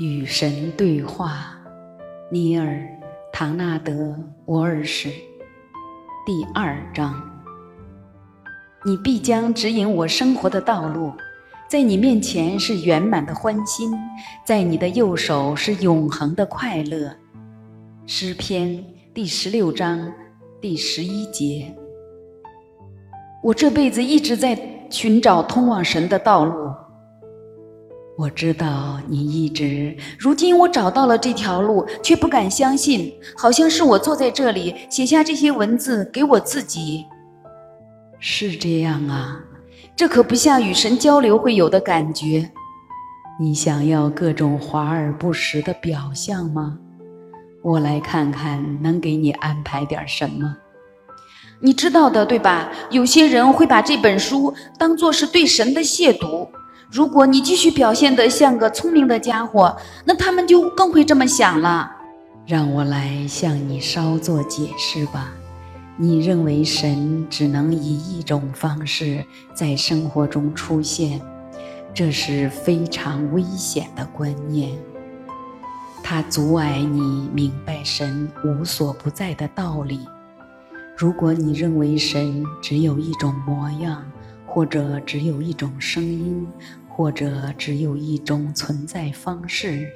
与神对话，尼尔·唐纳德·沃尔什，第二章。你必将指引我生活的道路，在你面前是圆满的欢欣，在你的右手是永恒的快乐。诗篇第十六章第十一节。我这辈子一直在寻找通往神的道路。我知道你一直，如今我找到了这条路，却不敢相信，好像是我坐在这里写下这些文字给我自己。是这样啊，这可不像与神交流会有的感觉。你想要各种华而不实的表象吗？我来看看能给你安排点什么。你知道的，对吧？有些人会把这本书当作是对神的亵渎。如果你继续表现得像个聪明的家伙，那他们就更会这么想了。让我来向你稍作解释吧。你认为神只能以一种方式在生活中出现，这是非常危险的观念。它阻碍你明白神无所不在的道理。如果你认为神只有一种模样，或者只有一种声音，或者只有一种存在方式，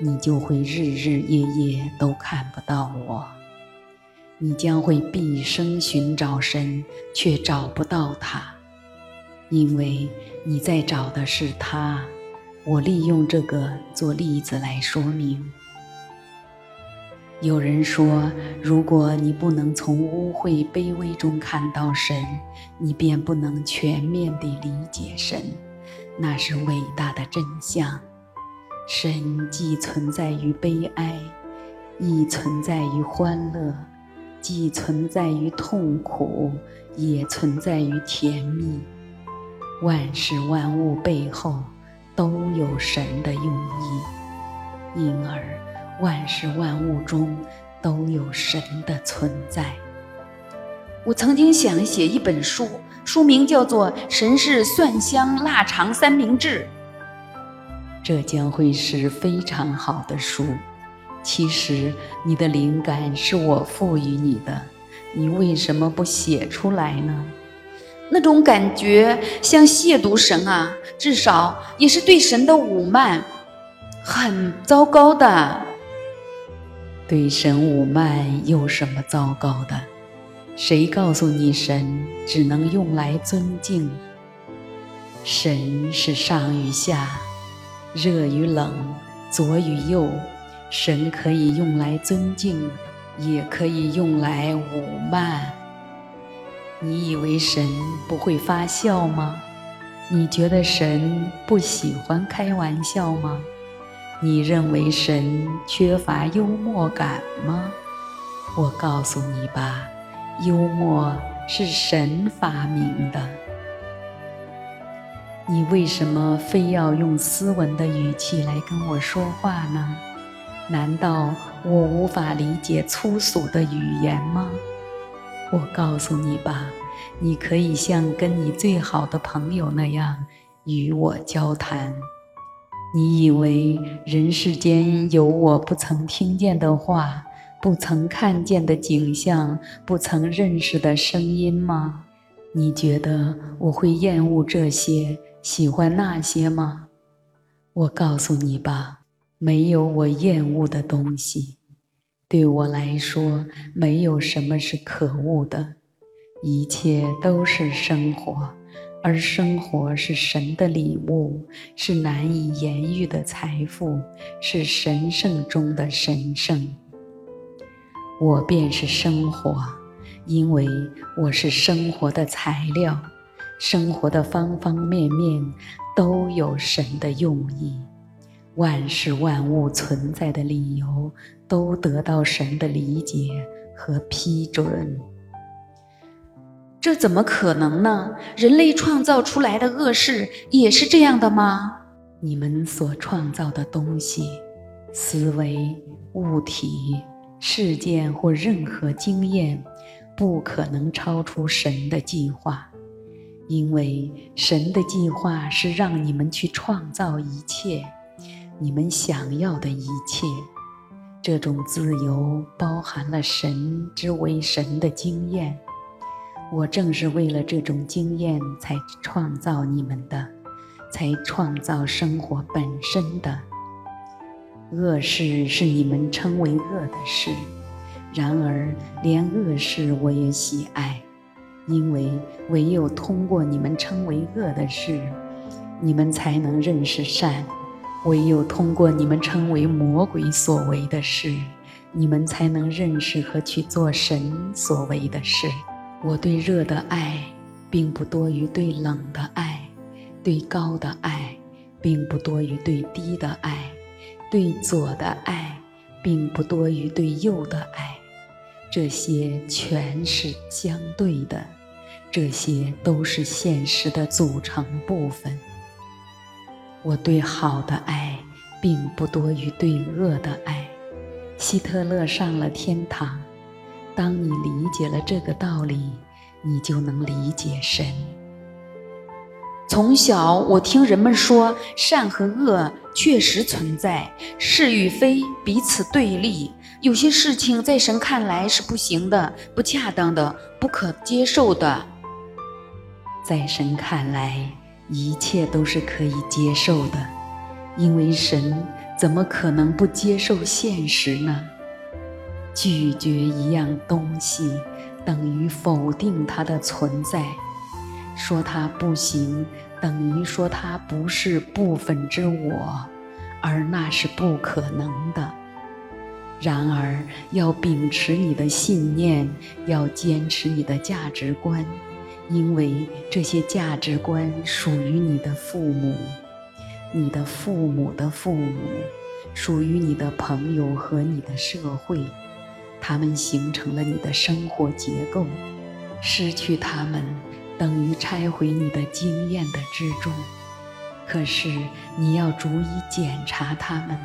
你就会日日夜夜都看不到我。你将会毕生寻找神，却找不到他，因为你在找的是他。我利用这个做例子来说明。有人说，如果你不能从污秽卑微中看到神，你便不能全面地理解神。那是伟大的真相。神既存在于悲哀，亦存在于欢乐；既存在于痛苦，也存在于甜蜜。万事万物背后都有神的用意，因而万事万物中都有神的存在。我曾经想写一本书。书名叫做《神是蒜香腊肠三明治》，这将会是非常好的书。其实你的灵感是我赋予你的，你为什么不写出来呢？那种感觉像亵渎神啊，至少也是对神的侮慢，很糟糕的。对神侮慢有什么糟糕的？谁告诉你神只能用来尊敬？神是上与下，热与冷，左与右。神可以用来尊敬，也可以用来侮慢。你以为神不会发笑吗？你觉得神不喜欢开玩笑吗？你认为神缺乏幽默感吗？我告诉你吧。幽默是神发明的，你为什么非要用斯文的语气来跟我说话呢？难道我无法理解粗俗的语言吗？我告诉你吧，你可以像跟你最好的朋友那样与我交谈。你以为人世间有我不曾听见的话？不曾看见的景象，不曾认识的声音吗？你觉得我会厌恶这些，喜欢那些吗？我告诉你吧，没有我厌恶的东西。对我来说，没有什么是可恶的，一切都是生活，而生活是神的礼物，是难以言喻的财富，是神圣中的神圣。我便是生活，因为我是生活的材料，生活的方方面面都有神的用意，万事万物存在的理由都得到神的理解和批准。这怎么可能呢？人类创造出来的恶事也是这样的吗？你们所创造的东西、思维、物体。事件或任何经验，不可能超出神的计划，因为神的计划是让你们去创造一切，你们想要的一切。这种自由包含了神之为神的经验。我正是为了这种经验才创造你们的，才创造生活本身的。恶事是你们称为恶的事，然而连恶事我也喜爱，因为唯有通过你们称为恶的事，你们才能认识善；唯有通过你们称为魔鬼所为的事，你们才能认识和去做神所为的事。我对热的爱，并不多于对冷的爱；对高的爱，并不多于对低的爱。对左的爱，并不多于对右的爱，这些全是相对的，这些都是现实的组成部分。我对好的爱，并不多于对恶的爱。希特勒上了天堂。当你理解了这个道理，你就能理解神。从小，我听人们说，善和恶确实存在，是与非彼此对立。有些事情在神看来是不行的、不恰当的、不可接受的，在神看来，一切都是可以接受的，因为神怎么可能不接受现实呢？拒绝一样东西，等于否定它的存在。说它不行，等于说它不是部分之我，而那是不可能的。然而，要秉持你的信念，要坚持你的价值观，因为这些价值观属于你的父母，你的父母的父母，属于你的朋友和你的社会，他们形成了你的生活结构，失去他们。等于拆毁你的经验的之中，可是你要逐一检查它们，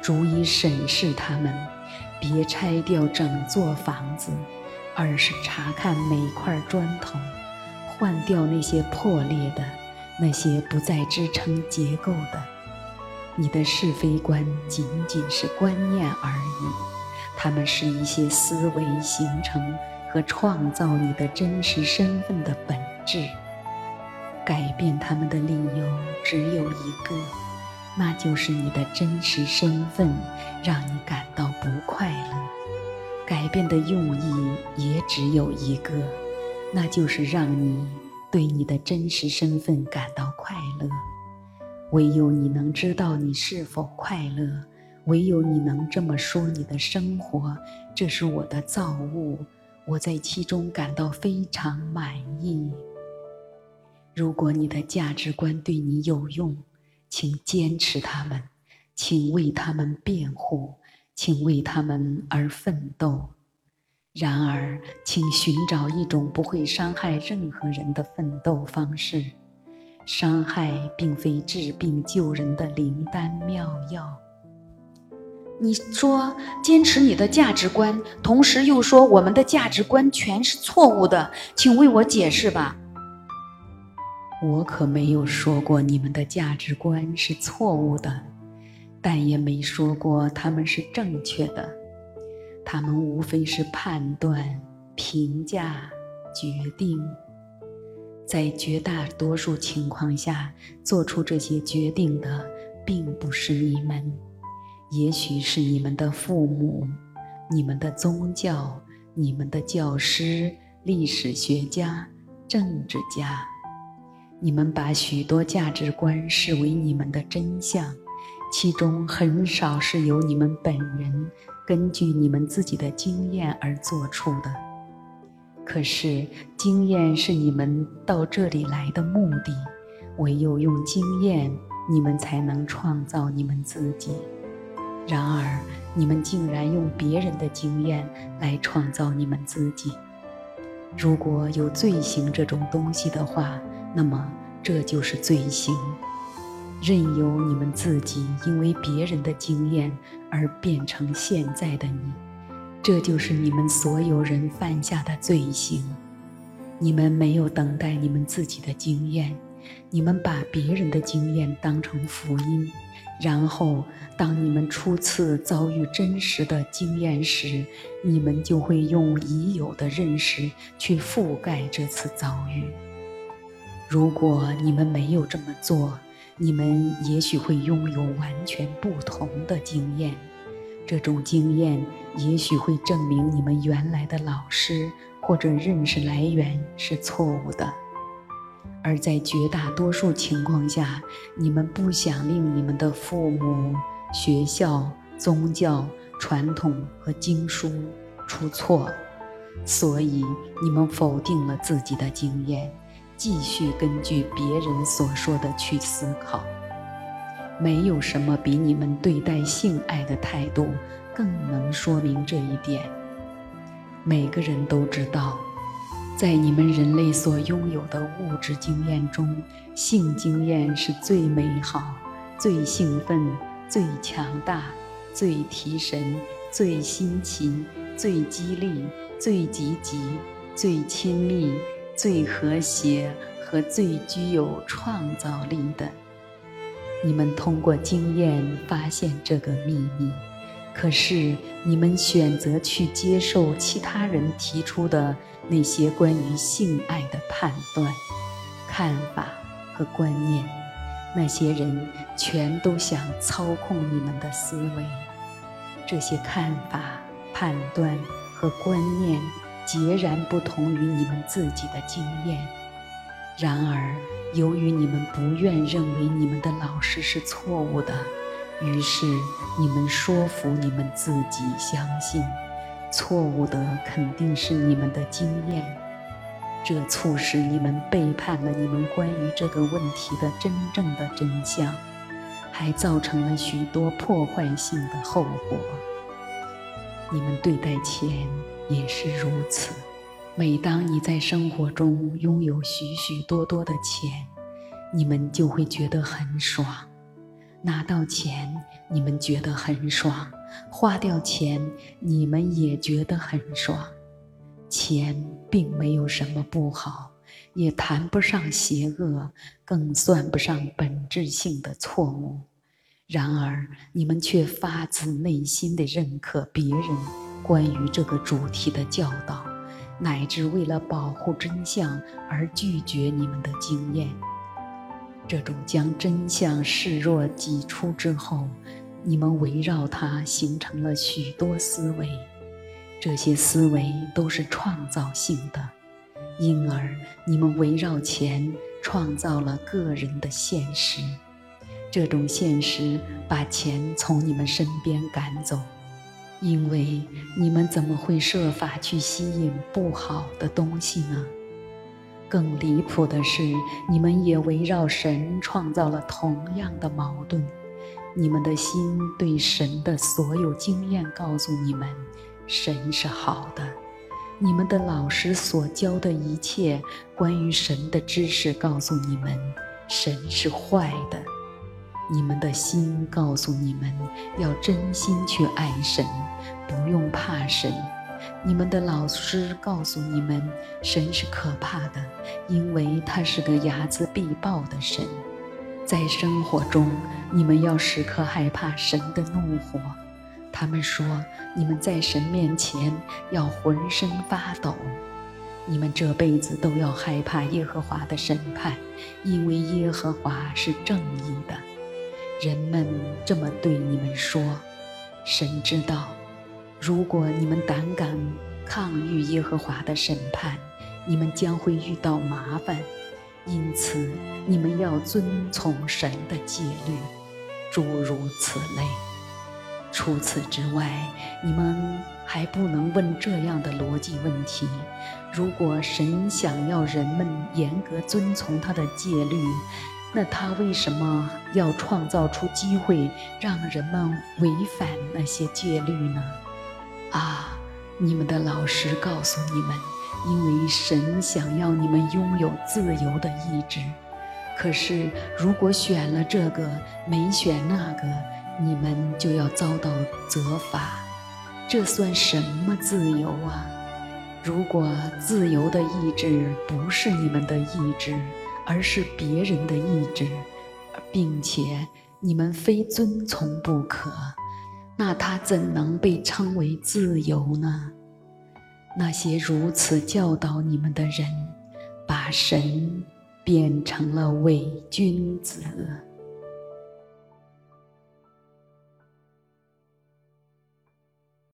逐一审视它们，别拆掉整座房子，而是查看每块砖头，换掉那些破裂的、那些不再支撑结构的。你的是非观仅仅是观念而已，它们是一些思维形成。和创造你的真实身份的本质，改变他们的理由只有一个，那就是你的真实身份让你感到不快乐；改变的用意也只有一个，那就是让你对你的真实身份感到快乐。唯有你能知道你是否快乐，唯有你能这么说你的生活，这是我的造物。我在其中感到非常满意。如果你的价值观对你有用，请坚持他们，请为他们辩护，请为他们而奋斗。然而，请寻找一种不会伤害任何人的奋斗方式。伤害并非治病救人的灵丹妙药。你说坚持你的价值观，同时又说我们的价值观全是错误的，请为我解释吧。我可没有说过你们的价值观是错误的，但也没说过他们是正确的。他们无非是判断、评价、决定，在绝大多数情况下做出这些决定的，并不是你们。也许是你们的父母、你们的宗教、你们的教师、历史学家、政治家，你们把许多价值观视为你们的真相，其中很少是由你们本人根据你们自己的经验而做出的。可是，经验是你们到这里来的目的，唯有用经验，你们才能创造你们自己。然而，你们竟然用别人的经验来创造你们自己。如果有罪行这种东西的话，那么这就是罪行。任由你们自己因为别人的经验而变成现在的你，这就是你们所有人犯下的罪行。你们没有等待你们自己的经验，你们把别人的经验当成福音，然后当你们初次遭遇真实的经验时，你们就会用已有的认识去覆盖这次遭遇。如果你们没有这么做，你们也许会拥有完全不同的经验。这种经验也许会证明你们原来的老师或者认识来源是错误的，而在绝大多数情况下，你们不想令你们的父母、学校、宗教、传统和经书出错，所以你们否定了自己的经验，继续根据别人所说的去思考。没有什么比你们对待性爱的态度更能说明这一点。每个人都知道，在你们人类所拥有的物质经验中，性经验是最美好、最兴奋、最强大、最提神、最新奇、最激励、最积极、最亲密、最和谐和最具有创造力的。你们通过经验发现这个秘密，可是你们选择去接受其他人提出的那些关于性爱的判断、看法和观念。那些人全都想操控你们的思维。这些看法、判断和观念截然不同于你们自己的经验。然而，由于你们不愿认为你们的老师是错误的，于是你们说服你们自己相信，错误的肯定是你们的经验。这促使你们背叛了你们关于这个问题的真正的真相，还造成了许多破坏性的后果。你们对待钱也是如此。每当你在生活中拥有许许多多的钱，你们就会觉得很爽。拿到钱，你们觉得很爽；花掉钱，你们也觉得很爽。钱并没有什么不好，也谈不上邪恶，更算不上本质性的错误。然而，你们却发自内心地认可别人关于这个主题的教导。乃至为了保护真相而拒绝你们的经验，这种将真相视若己出之后，你们围绕它形成了许多思维，这些思维都是创造性的，因而你们围绕钱创造了个人的现实，这种现实把钱从你们身边赶走。因为你们怎么会设法去吸引不好的东西呢？更离谱的是，你们也围绕神创造了同样的矛盾。你们的心对神的所有经验告诉你们，神是好的；你们的老师所教的一切关于神的知识告诉你们，神是坏的。你们的心告诉你们要真心去爱神，不用怕神。你们的老师告诉你们，神是可怕的，因为他是个睚眦必报的神。在生活中，你们要时刻害怕神的怒火。他们说，你们在神面前要浑身发抖。你们这辈子都要害怕耶和华的审判，因为耶和华是正义的。人们这么对你们说：“神知道，如果你们胆敢抗拒耶和华的审判，你们将会遇到麻烦。因此，你们要遵从神的戒律，诸如此类。除此之外，你们还不能问这样的逻辑问题：如果神想要人们严格遵从他的戒律，那他为什么要创造出机会让人们违反那些戒律呢？啊，你们的老师告诉你们，因为神想要你们拥有自由的意志。可是如果选了这个，没选那个，你们就要遭到责罚。这算什么自由啊？如果自由的意志不是你们的意志，而是别人的意志，并且你们非遵从不可，那他怎能被称为自由呢？那些如此教导你们的人，把神变成了伪君子。